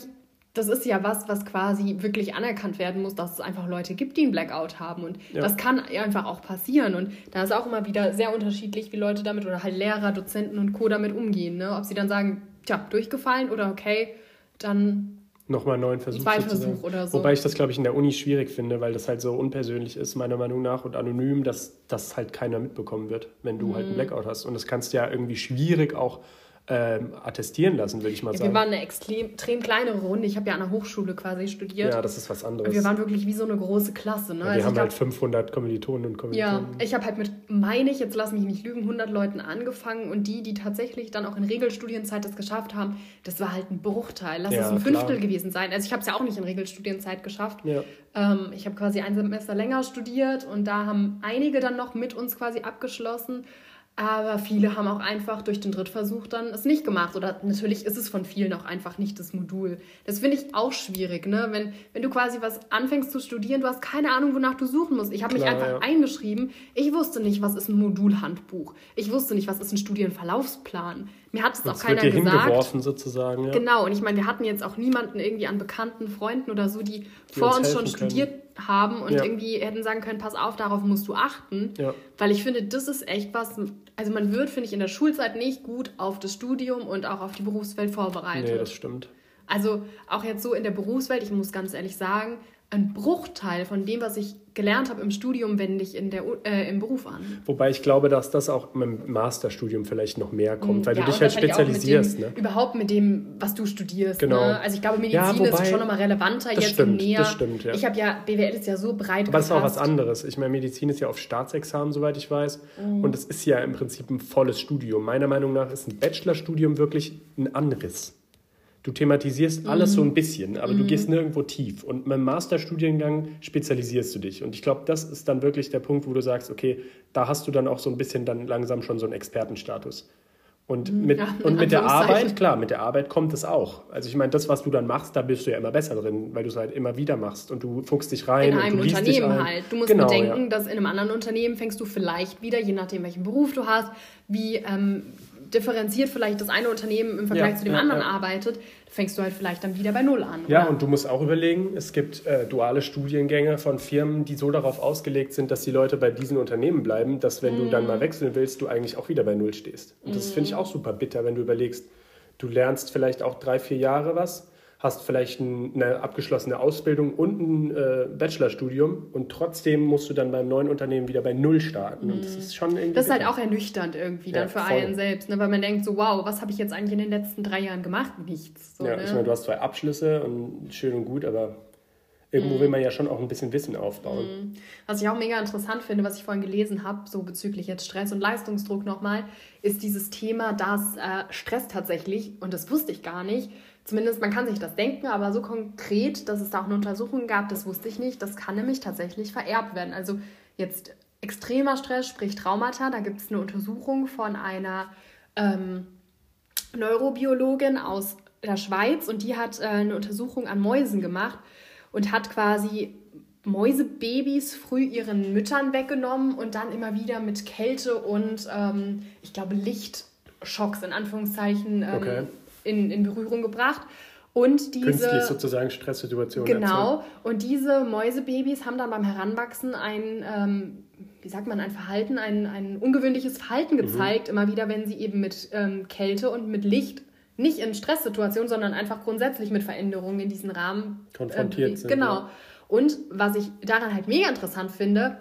[SPEAKER 2] das ist ja was, was quasi wirklich anerkannt werden muss, dass es einfach Leute gibt, die einen Blackout haben. Und ja. das kann einfach auch passieren. Und da ist auch immer wieder sehr unterschiedlich, wie Leute damit oder halt Lehrer, Dozenten und Co. damit umgehen. Ne? Ob sie dann sagen, tja, durchgefallen oder okay, dann
[SPEAKER 1] nochmal einen neuen Versuch.
[SPEAKER 2] Zwei Versuch oder so.
[SPEAKER 1] Wobei ich das, glaube ich, in der Uni schwierig finde, weil das halt so unpersönlich ist, meiner Meinung nach, und anonym, dass das halt keiner mitbekommen wird, wenn du mhm. halt einen. Blackout hast. Und das kannst du ja irgendwie schwierig auch ähm, attestieren lassen, würde ich mal
[SPEAKER 2] ja,
[SPEAKER 1] sagen.
[SPEAKER 2] Wir waren eine extrem, extrem kleinere Runde. Ich habe ja an der Hochschule quasi studiert.
[SPEAKER 1] Ja, das ist was anderes.
[SPEAKER 2] Wir waren wirklich wie so eine große Klasse. Ne?
[SPEAKER 1] Ja, wir
[SPEAKER 2] also
[SPEAKER 1] haben halt 500 Kommilitonen und Kommilitonen.
[SPEAKER 2] Ja, ich habe halt mit, meine ich, jetzt lass mich nicht lügen, 100 Leuten angefangen und die, die tatsächlich dann auch in Regelstudienzeit das geschafft haben, das war halt ein Bruchteil. Lass
[SPEAKER 1] Ja,
[SPEAKER 2] es ein Fünftel
[SPEAKER 1] klar.
[SPEAKER 2] gewesen sein. Also ich habe es ja auch nicht in Regelstudienzeit geschafft.
[SPEAKER 1] Ja.
[SPEAKER 2] Ähm, ich habe quasi ein Semester länger studiert und da haben einige dann noch mit uns quasi abgeschlossen. Aber viele haben auch einfach durch den Drittversuch dann es nicht gemacht. Oder natürlich ist es von vielen auch einfach nicht das Modul. Das finde ich auch schwierig, ne? Wenn, wenn du quasi was anfängst zu studieren, du hast keine Ahnung, wonach du suchen musst. Ich habe mich einfach
[SPEAKER 1] ja.
[SPEAKER 2] eingeschrieben. Ich wusste nicht, was ist ein Modulhandbuch. Ich wusste nicht, was ist ein Studienverlaufsplan. Mir hat es auch keiner
[SPEAKER 1] wird dir
[SPEAKER 2] gesagt.
[SPEAKER 1] hingeworfen sozusagen. Ja.
[SPEAKER 2] Genau, und ich meine, wir hatten jetzt auch niemanden irgendwie an bekannten Freunden oder so, die, vor
[SPEAKER 1] uns
[SPEAKER 2] uns schon
[SPEAKER 1] helfen können.
[SPEAKER 2] Haben und
[SPEAKER 1] Ja.
[SPEAKER 2] irgendwie hätten sagen können, pass auf, darauf musst du achten.
[SPEAKER 1] Ja.
[SPEAKER 2] Weil ich finde, das ist echt was, also man wird, finde ich, in der Schulzeit nicht gut auf das Studium und auch auf die Berufswelt vorbereitet.
[SPEAKER 1] Nee, das stimmt.
[SPEAKER 2] Also auch jetzt so in der Berufswelt, ich muss ganz ehrlich sagen, ein Bruchteil von dem, was ich gelernt habe im Studium, wende ich in der, äh, im Beruf an.
[SPEAKER 1] Wobei ich glaube, dass das auch im Masterstudium vielleicht noch mehr kommt, weil
[SPEAKER 2] Ja,
[SPEAKER 1] du dich halt
[SPEAKER 2] auch mit
[SPEAKER 1] spezialisierst.
[SPEAKER 2] Dem,
[SPEAKER 1] Ne?
[SPEAKER 2] Überhaupt mit dem, was du studierst.
[SPEAKER 1] Genau.
[SPEAKER 2] Ne? Also ich glaube, Medizin
[SPEAKER 1] Ja, wobei-
[SPEAKER 2] ist schon nochmal relevanter
[SPEAKER 1] das
[SPEAKER 2] jetzt
[SPEAKER 1] stimmt,
[SPEAKER 2] näher.
[SPEAKER 1] das stimmt, ja.
[SPEAKER 2] Ich habe ja, BWL ist ja so breit
[SPEAKER 1] Aber es ist auch was anderes. Ich meine, Medizin ist ja auf Staatsexamen, soweit ich weiß.
[SPEAKER 2] Mhm.
[SPEAKER 1] Und es ist ja im Prinzip ein volles Studium. Meiner Meinung nach ist ein Bachelorstudium wirklich ein Anriss. Du thematisierst alles
[SPEAKER 2] Mhm.
[SPEAKER 1] so ein bisschen, aber du gehst nirgendwo tief. Und beim Masterstudiengang spezialisierst du dich. Und ich glaube, das ist dann wirklich der Punkt, wo du sagst, okay, da hast du dann auch so ein bisschen dann langsam schon so einen Expertenstatus. Und mit,
[SPEAKER 2] Mhm. Ja, in
[SPEAKER 1] und mit der. Arbeit, klar, mit der Arbeit kommt es auch. Also ich meine, das, was du dann machst, da bist du ja immer besser drin, weil du es halt immer wieder machst und du fuchst dich rein
[SPEAKER 2] in
[SPEAKER 1] und
[SPEAKER 2] einem
[SPEAKER 1] du liest dich
[SPEAKER 2] Unternehmen
[SPEAKER 1] ein.
[SPEAKER 2] halt. Du musst
[SPEAKER 1] Genau,
[SPEAKER 2] bedenken,
[SPEAKER 1] ja.
[SPEAKER 2] dass in einem anderen Unternehmen fängst du vielleicht wieder, je nachdem welchen Beruf du hast, wie ähm, differenziert vielleicht das eine Unternehmen im Vergleich
[SPEAKER 1] Ja,
[SPEAKER 2] zu dem
[SPEAKER 1] ja,
[SPEAKER 2] anderen
[SPEAKER 1] ja.
[SPEAKER 2] arbeitet, fängst du halt vielleicht dann wieder bei Null an.
[SPEAKER 1] Ja,
[SPEAKER 2] oder?
[SPEAKER 1] und du musst auch überlegen, es gibt äh, duale Studiengänge von Firmen, die so darauf ausgelegt sind, dass die Leute bei diesen Unternehmen bleiben, dass wenn du dann
[SPEAKER 2] Mhm.
[SPEAKER 1] mal wechseln willst, du eigentlich auch wieder bei Null stehst. Und das finde ich auch super bitter, wenn du überlegst, du lernst vielleicht auch drei, vier Jahre was, hast vielleicht ein, eine abgeschlossene Ausbildung und ein äh, Bachelorstudium und trotzdem musst du dann beim neuen Unternehmen wieder bei Null starten. Und das ist schon irgendwie.
[SPEAKER 2] Mhm. Das ist halt auch ernüchternd irgendwie dann
[SPEAKER 1] Ja,
[SPEAKER 2] für
[SPEAKER 1] voll.
[SPEAKER 2] einen selbst, ne? weil man denkt so, wow, was habe ich jetzt eigentlich in den letzten drei Jahren gemacht? Nichts. So,
[SPEAKER 1] Ja,
[SPEAKER 2] ne?
[SPEAKER 1] ich meine, du hast zwei Abschlüsse und schön und gut, aber irgendwo
[SPEAKER 2] Mhm.
[SPEAKER 1] will man ja schon auch ein bisschen Wissen aufbauen.
[SPEAKER 2] Was ich auch mega interessant finde, was ich vorhin gelesen habe, so bezüglich jetzt Stress und Leistungsdruck nochmal, ist dieses Thema, dass äh, Stress tatsächlich, und das wusste ich gar nicht, zumindest man kann sich das denken, aber so konkret, dass es da auch eine Untersuchung gab, das wusste ich nicht, das kann nämlich tatsächlich vererbt werden. Also jetzt extremer Stress, sprich Traumata, da gibt es eine Untersuchung von einer ähm, Neurobiologin aus der Schweiz und die hat äh, eine Untersuchung an Mäusen gemacht und hat quasi Mäusebabys früh ihren Müttern weggenommen und dann immer wieder mit Kälte und ähm, ich glaube Lichtschocks in Anführungszeichen ähm,
[SPEAKER 1] Okay.
[SPEAKER 2] in, in Berührung gebracht. Und diese
[SPEAKER 1] Künstlich sozusagen Stresssituationen erzeugen.
[SPEAKER 2] Genau. Und diese Mäusebabys haben dann beim Heranwachsen ein, ähm, wie sagt man, ein Verhalten, ein, ein ungewöhnliches Verhalten
[SPEAKER 1] Mhm.
[SPEAKER 2] gezeigt, immer wieder, wenn sie eben mit ähm, Kälte und mit Licht nicht in Stresssituationen, sondern einfach grundsätzlich mit Veränderungen in diesen Rahmen äh,
[SPEAKER 1] Konfrontiert
[SPEAKER 2] bewegt.
[SPEAKER 1] sind,
[SPEAKER 2] Genau.
[SPEAKER 1] ja.
[SPEAKER 2] Und was ich daran halt mega interessant finde,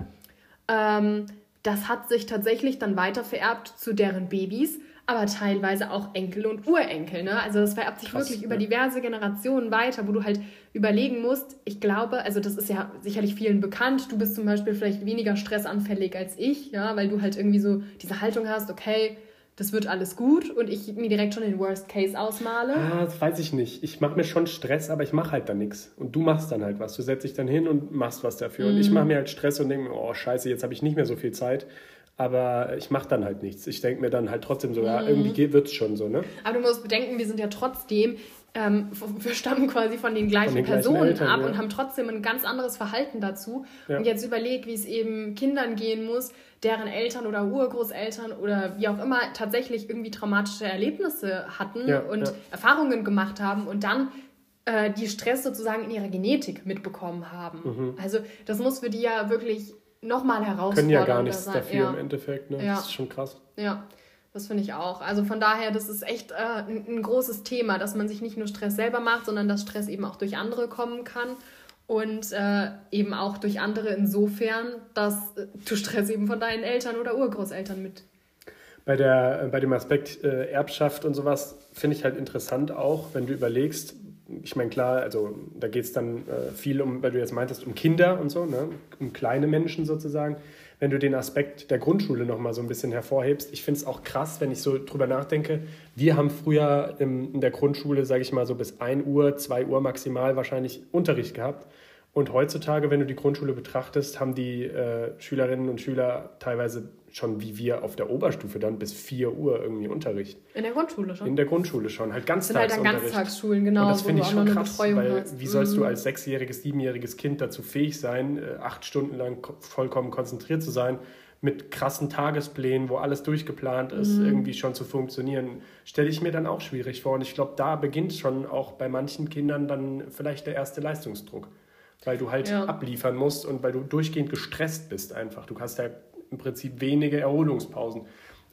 [SPEAKER 2] ähm, das hat sich tatsächlich dann weiter vererbt zu deren Babys, aber teilweise auch Enkel und Urenkel. Ne? Also das vererbt sich
[SPEAKER 1] Krass,
[SPEAKER 2] wirklich über
[SPEAKER 1] ja.
[SPEAKER 2] diverse Generationen weiter, wo du halt überlegen musst, ich glaube, also das ist ja sicherlich vielen bekannt, du bist zum Beispiel vielleicht weniger stressanfällig als ich, ja, weil du halt irgendwie so diese Haltung hast, okay, das wird alles gut und ich mir direkt schon den Worst Case ausmale.
[SPEAKER 1] Ah, das weiß ich nicht. Ich mache mir schon Stress, aber ich mache halt dann nichts. Und du machst dann halt was. Du setzt dich dann hin und machst was dafür. Und
[SPEAKER 2] Mhm.
[SPEAKER 1] ich mache mir halt Stress und denke mir, oh scheiße, jetzt habe ich nicht mehr so viel Zeit. Aber ich mache dann halt nichts. Ich denke mir dann halt trotzdem so,
[SPEAKER 2] Mhm.
[SPEAKER 1] ja, irgendwie wird es schon so, ne?
[SPEAKER 2] Aber du musst bedenken, wir sind ja trotzdem, ähm, wir stammen quasi von den gleichen
[SPEAKER 1] Von den gleichen
[SPEAKER 2] Personen
[SPEAKER 1] Eltern,
[SPEAKER 2] ab
[SPEAKER 1] ja.
[SPEAKER 2] und haben trotzdem ein ganz anderes Verhalten dazu.
[SPEAKER 1] Ja.
[SPEAKER 2] Und jetzt überleg, wie es eben Kindern gehen muss, deren Eltern oder Urgroßeltern oder wie auch immer tatsächlich irgendwie traumatische Erlebnisse hatten
[SPEAKER 1] Ja,
[SPEAKER 2] und
[SPEAKER 1] ja.
[SPEAKER 2] Erfahrungen gemacht haben und dann äh, die Stress sozusagen in ihrer Genetik mitbekommen haben. Also das muss für die ja wirklich nochmal herausfordernder
[SPEAKER 1] Mhm. Können ja gar nichts
[SPEAKER 2] sein.
[SPEAKER 1] dafür
[SPEAKER 2] Ja.
[SPEAKER 1] im Endeffekt, ne?
[SPEAKER 2] Ja.
[SPEAKER 1] Das ist schon krass.
[SPEAKER 2] Ja, das finde ich auch. Also von daher, das ist echt äh, ein, ein großes Thema, dass man sich nicht nur Stress selber macht, sondern dass Stress eben auch durch andere kommen kann. Und äh, eben auch durch andere insofern, dass äh, du Stress eben von deinen Eltern oder Urgroßeltern mit.
[SPEAKER 1] bei, der, bei dem Aspekt äh, Erbschaft und sowas finde ich halt interessant auch, wenn du überlegst, ich meine, klar, also da geht es dann äh, viel um, weil du jetzt meintest, um Kinder und so, ne? um kleine Menschen sozusagen. Wenn du den Aspekt der Grundschule nochmal so ein bisschen hervorhebst, ich finde es auch krass, wenn ich so drüber nachdenke. Wir haben früher im, in der Grundschule, sage ich mal, so bis 1 Uhr, 2 Uhr maximal wahrscheinlich Unterricht gehabt. Und heutzutage, wenn du die Grundschule betrachtest, haben die äh, Schülerinnen und Schüler teilweise schon wie wir auf der Oberstufe dann bis 4 Uhr irgendwie Unterricht.
[SPEAKER 2] In der Grundschule schon?
[SPEAKER 1] In der Grundschule schon, halt Ganztagsunterricht. Das sind halt dann Ganztagsschulen, genau. Und das finde ich schon krass, weil hast. wie sollst du mhm. als sechsjähriges, siebenjähriges Kind dazu fähig sein, äh, acht Stunden lang vollkommen konzentriert zu sein, mit krassen Tagesplänen, wo alles durchgeplant ist, mhm. irgendwie schon zu funktionieren, stelle ich mir dann auch schwierig vor. Und ich glaube, da beginnt schon auch bei manchen Kindern dann vielleicht der erste Leistungsdruck weil du halt ja. abliefern musst und weil du durchgehend gestresst bist einfach. Du hast ja im Prinzip wenige Erholungspausen.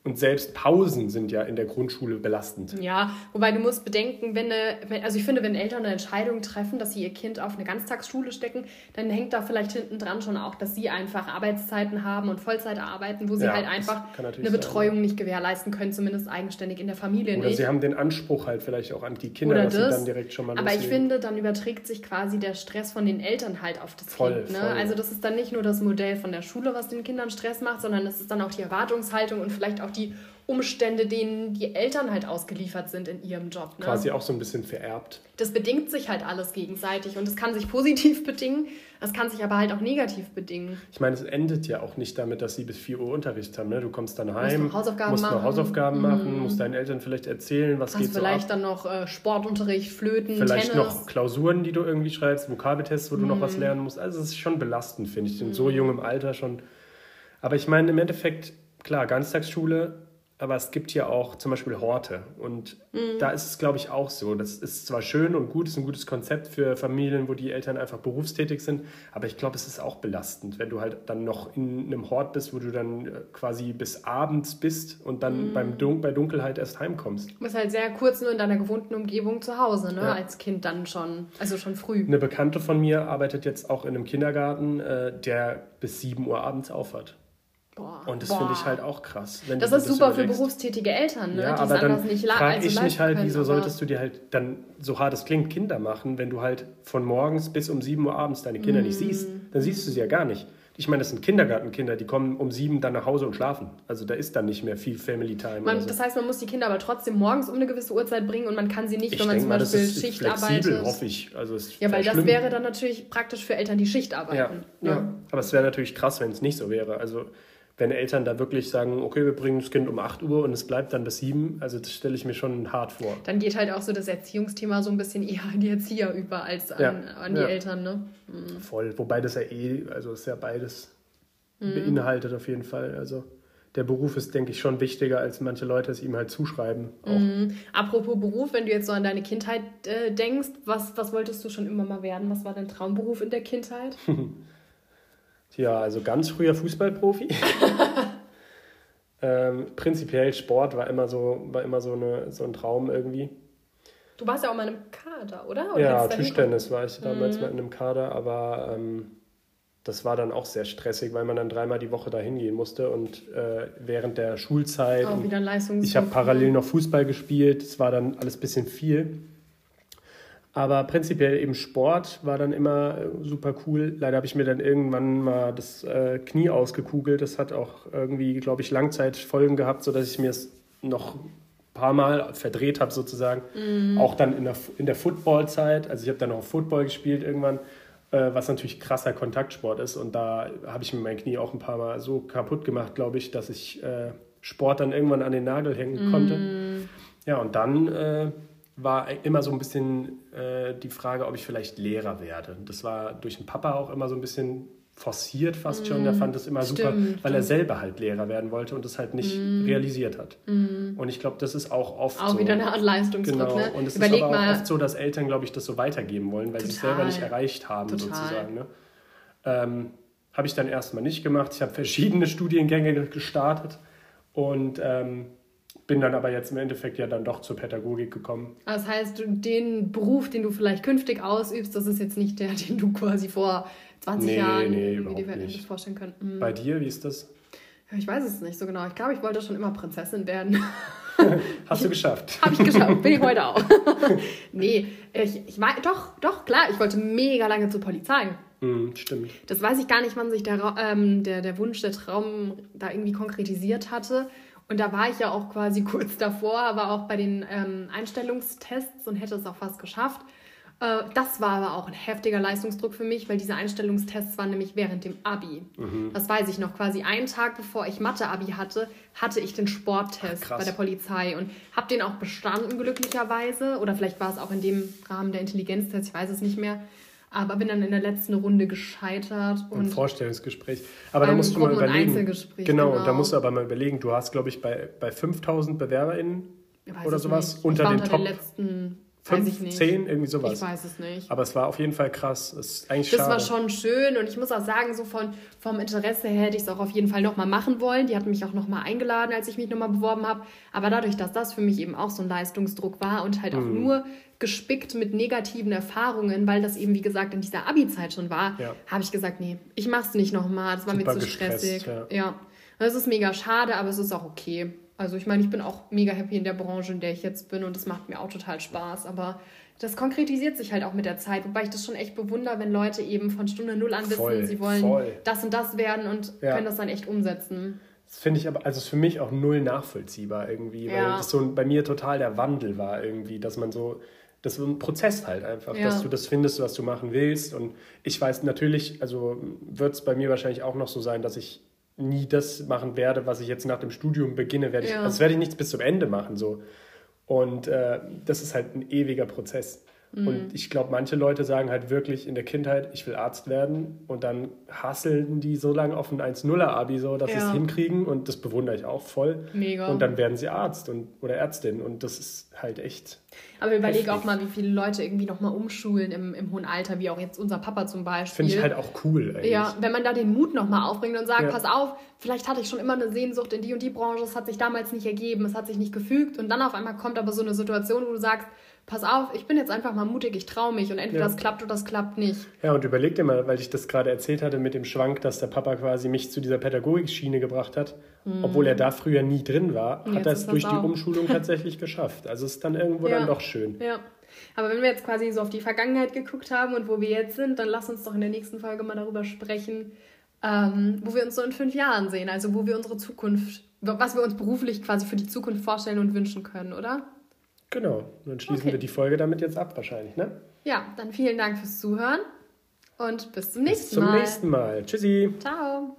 [SPEAKER 1] Und selbst Pausen sind ja in der Grundschule belastend.
[SPEAKER 2] Ja, wobei du musst bedenken, wenn eine, also ich finde, wenn Eltern eine Entscheidung treffen, dass sie ihr Kind auf eine Ganztagsschule stecken, dann hängt da vielleicht hinten dran schon auch, dass sie einfach Arbeitszeiten haben und Vollzeit arbeiten, wo sie ja, halt einfach eine Betreuung sein. nicht gewährleisten können, zumindest eigenständig in der Familie
[SPEAKER 1] Oder nicht. sie haben den Anspruch halt vielleicht auch an die Kinder,
[SPEAKER 2] Oder
[SPEAKER 1] dass
[SPEAKER 2] das, sie dann direkt schon mal Aber loslegen. ich finde, dann überträgt sich quasi der Stress von den Eltern halt auf das voll, Kind. Ne? Voll. Also das ist dann nicht nur das Modell von der Schule, was den Kindern Stress macht, sondern es ist dann auch die Erwartungshaltung und vielleicht auch die Umstände, denen die Eltern halt ausgeliefert sind in ihrem Job.
[SPEAKER 1] Ne? Quasi auch so ein bisschen vererbt.
[SPEAKER 2] Das bedingt sich halt alles gegenseitig und es kann sich positiv bedingen, es kann sich aber halt auch negativ bedingen.
[SPEAKER 1] Ich meine, es endet ja auch nicht damit, dass sie bis 4 Uhr Unterricht haben. Ne? Du kommst dann heim, musst noch Hausaufgaben, musst machen. Noch Hausaufgaben machen, mhm. musst deinen Eltern vielleicht erzählen, was
[SPEAKER 2] Hast geht vielleicht so dann noch äh, Sportunterricht, Flöten,
[SPEAKER 1] Vielleicht Tennis. noch Klausuren, die du irgendwie schreibst, Vokabeltests, wo mhm. du noch was mhm. lernen musst. Also es ist schon belastend, finde ich, in mhm. so jungem Alter schon. Aber ich meine, im Endeffekt, klar, Ganztagsschule aber es gibt ja auch zum Beispiel Horte. Und mhm. da ist es, glaube ich, auch so. Das ist zwar schön und gut, ist ein gutes Konzept für Familien, wo die Eltern einfach berufstätig sind, aber ich glaube, es ist auch belastend, wenn du halt dann noch in einem Hort bist, wo du dann äh, quasi bis abends bist und dann mhm. beim Dun bei Dunkelheit erst heimkommst.
[SPEAKER 2] Du bist halt sehr kurz nur in deiner gewohnten Umgebung zu Hause, ne? Ja. als Kind dann schon, also schon früh.
[SPEAKER 1] Eine Bekannte von mir arbeitet jetzt auch in einem Kindergarten, äh, der bis 7 Uhr abends aufhört. Boah, und das finde ich halt auch krass.
[SPEAKER 2] das ist super für berufstätige Eltern, ne? Ja, die aber
[SPEAKER 1] dann nicht frage also ich mich halt, können, wieso solltest du dir halt dann, so hart es klingt, Kinder machen, wenn du halt von morgens bis um 7 Uhr abends deine Kinder mm. nicht siehst. Dann siehst du sie ja gar nicht. Ich meine, das sind Kindergartenkinder, die kommen um sieben dann nach Hause und schlafen. Also da ist dann nicht mehr viel Family Time.
[SPEAKER 2] Man, so. Das heißt, man muss die Kinder aber trotzdem morgens um eine gewisse Uhrzeit bringen und man kann sie nicht, ich wenn man zum mal, Beispiel das ist Schicht flexibel, arbeitet. hoffe ich. Also ja, weil das schlimm. wäre dann natürlich praktisch für Eltern, die Schicht arbeiten. Ja,
[SPEAKER 1] ja. ja. aber es wäre natürlich krass, wenn es nicht so wäre. Also wenn Eltern da wirklich sagen, okay, wir bringen das Kind um 8 Uhr und es bleibt dann bis 7, also das stelle ich mir schon hart vor.
[SPEAKER 2] Dann geht halt auch so das Erziehungsthema so ein bisschen eher an die Erzieher über als an, ja, an die ja. Eltern, ne?
[SPEAKER 1] Mhm. Voll, wobei das ja eh, also ist ja beides mhm. beinhaltet auf jeden Fall. Also der Beruf ist, denke ich, schon wichtiger, als manche Leute es ihm halt zuschreiben.
[SPEAKER 2] Mhm. Apropos Beruf, wenn du jetzt so an deine Kindheit äh, denkst, was, was wolltest du schon immer mal werden? Was war dein Traumberuf in der Kindheit?
[SPEAKER 1] Ja, also ganz früher Fußballprofi. ähm, prinzipiell Sport war immer so, war immer so, eine, so ein Traum irgendwie.
[SPEAKER 2] Du warst ja auch mal in einem Kader, oder? oder
[SPEAKER 1] ja, Tischtennis war ich damals mhm. mal in einem Kader, aber ähm, das war dann auch sehr stressig, weil man dann dreimal die Woche dahin gehen musste und äh, während der Schulzeit. Auch wieder Leistungs Ich habe parallel noch Fußball gespielt, es war dann alles ein bisschen viel. Aber prinzipiell eben Sport war dann immer äh, super cool. Leider habe ich mir dann irgendwann mal das äh, Knie ausgekugelt. Das hat auch irgendwie, glaube ich, Langzeitfolgen gehabt, sodass ich mir es noch ein paar Mal verdreht habe sozusagen. Mhm. Auch dann in der, in der Footballzeit. Also ich habe dann auch Football gespielt irgendwann, äh, was natürlich krasser Kontaktsport ist. Und da habe ich mir mein Knie auch ein paar Mal so kaputt gemacht, glaube ich, dass ich äh, Sport dann irgendwann an den Nagel hängen mhm. konnte. Ja, und dann äh, war immer so ein bisschen äh, die Frage, ob ich vielleicht Lehrer werde. Das war durch den Papa auch immer so ein bisschen forciert fast schon. Mm, er fand es immer stimmt, super, weil stimmt. er selber halt Lehrer werden wollte und das halt nicht mm. realisiert hat. Mm. Und ich glaube, das ist auch oft auch so. Auch wieder eine Art Leistungsdruck, genau. ne? Und es Überleg ist aber auch oft so, dass Eltern, glaube ich, das so weitergeben wollen, weil sie es selber nicht erreicht haben, Total. sozusagen. Ne? Ähm, habe ich dann erstmal nicht gemacht. Ich habe verschiedene Studiengänge gestartet und ähm, bin dann aber jetzt im Endeffekt ja dann doch zur Pädagogik gekommen.
[SPEAKER 2] Das heißt, den Beruf, den du vielleicht künftig ausübst, das ist jetzt nicht der, den du quasi vor 20 nee, Jahren
[SPEAKER 1] nee, überhaupt nicht. vorstellen könnten. Mhm. Bei dir, wie ist das?
[SPEAKER 2] Ich weiß es nicht so genau. Ich glaube, ich wollte schon immer Prinzessin werden.
[SPEAKER 1] Hast du geschafft.
[SPEAKER 2] Habe ich geschafft, bin ich heute auch. nee, ich, ich war, doch, doch, klar, ich wollte mega lange zur Polizei.
[SPEAKER 1] Mm, stimmt.
[SPEAKER 2] Das weiß ich gar nicht, wann sich der, ähm, der, der Wunsch, der Traum da irgendwie konkretisiert hatte. Und da war ich ja auch quasi kurz davor, aber auch bei den ähm, Einstellungstests und hätte es auch fast geschafft. Äh, das war aber auch ein heftiger Leistungsdruck für mich, weil diese Einstellungstests waren nämlich während dem Abi. Mhm. Das weiß ich noch. Quasi einen Tag bevor ich Mathe-Abi hatte, hatte ich den Sporttest Ach, bei der Polizei und habe den auch bestanden, glücklicherweise. Oder vielleicht war es auch in dem Rahmen der Intelligenztest, ich weiß es nicht mehr. Aber bin dann in der letzten Runde gescheitert.
[SPEAKER 1] Und Im Vorstellungsgespräch. Aber da musst du mal überlegen. Genau, genau, da musst du aber mal überlegen, du hast, glaube ich, bei, bei 5000 BewerberInnen oder sowas
[SPEAKER 2] nicht. unter den Top. Den letzten
[SPEAKER 1] Fünf, zehn, irgendwie sowas.
[SPEAKER 2] Ich weiß es nicht.
[SPEAKER 1] Aber es war auf jeden Fall krass. Das, ist eigentlich
[SPEAKER 2] das war schon schön und ich muss auch sagen, so von, vom Interesse her hätte ich es auch auf jeden Fall nochmal machen wollen. Die hatten mich auch nochmal eingeladen, als ich mich nochmal beworben habe. Aber dadurch, dass das für mich eben auch so ein Leistungsdruck war und halt auch mhm. nur gespickt mit negativen Erfahrungen, weil das eben, wie gesagt, in dieser Abi-Zeit schon war, ja. habe ich gesagt, nee, ich mache es nicht nochmal. Das war Super mir zu stressig. Ja. ja. Das ist mega schade, aber es ist auch okay. Also ich meine, ich bin auch mega happy in der Branche, in der ich jetzt bin und das macht mir auch total Spaß. Aber das konkretisiert sich halt auch mit der Zeit, wobei ich das schon echt bewundere, wenn Leute eben von Stunde null an voll, wissen, sie wollen voll. das und das werden und ja. können das dann echt umsetzen.
[SPEAKER 1] Das finde ich aber, also für mich auch null nachvollziehbar irgendwie, weil ja. das so bei mir total der Wandel war irgendwie, dass man so, das ist ein Prozess halt einfach, ja. dass du das findest, was du machen willst. Und ich weiß natürlich, also wird es bei mir wahrscheinlich auch noch so sein, dass ich nie das machen werde, was ich jetzt nach dem Studium beginne. Werde ich, ja. Also werde ich nichts bis zum Ende machen. So. Und äh, das ist halt ein ewiger Prozess. Mhm. Und ich glaube, manche Leute sagen halt wirklich in der Kindheit, ich will Arzt werden. Und dann hasseln die so lange auf ein 1-0er-Abi, so, dass ja. sie es hinkriegen. Und das bewundere ich auch voll. Mega. Und dann werden sie Arzt und, oder Ärztin. Und das ist halt echt.
[SPEAKER 2] Aber überleg auch mal, wie viele Leute irgendwie nochmal umschulen im, im hohen Alter, wie auch jetzt unser Papa zum Beispiel.
[SPEAKER 1] Finde ich halt auch cool
[SPEAKER 2] eigentlich. Ja, wenn man da den Mut nochmal aufbringt und sagt, ja. pass auf, vielleicht hatte ich schon immer eine Sehnsucht in die und die Branche, es hat sich damals nicht ergeben, es hat sich nicht gefügt. Und dann auf einmal kommt aber so eine Situation, wo du sagst, pass auf, ich bin jetzt einfach mal mutig, ich traue mich und entweder ja. das klappt oder das klappt nicht.
[SPEAKER 1] Ja, und überleg dir mal, weil ich das gerade erzählt hatte mit dem Schwank, dass der Papa quasi mich zu dieser Pädagogikschiene gebracht hat, mhm. obwohl er da früher nie drin war, hat er es durch die Umschulung tatsächlich geschafft. Also ist dann irgendwo ja. dann doch schön.
[SPEAKER 2] Ja. Aber wenn wir jetzt quasi so auf die Vergangenheit geguckt haben und wo wir jetzt sind, dann lass uns doch in der nächsten Folge mal darüber sprechen, ähm, wo wir uns so in fünf Jahren sehen, also wo wir unsere Zukunft, was wir uns beruflich quasi für die Zukunft vorstellen und wünschen können, oder?
[SPEAKER 1] Genau, dann schließen okay. wir die Folge damit jetzt ab wahrscheinlich, ne?
[SPEAKER 2] Ja, dann vielen Dank fürs Zuhören und bis zum nächsten bis zum Mal.
[SPEAKER 1] Bis zum nächsten Mal. Tschüssi.
[SPEAKER 2] Ciao.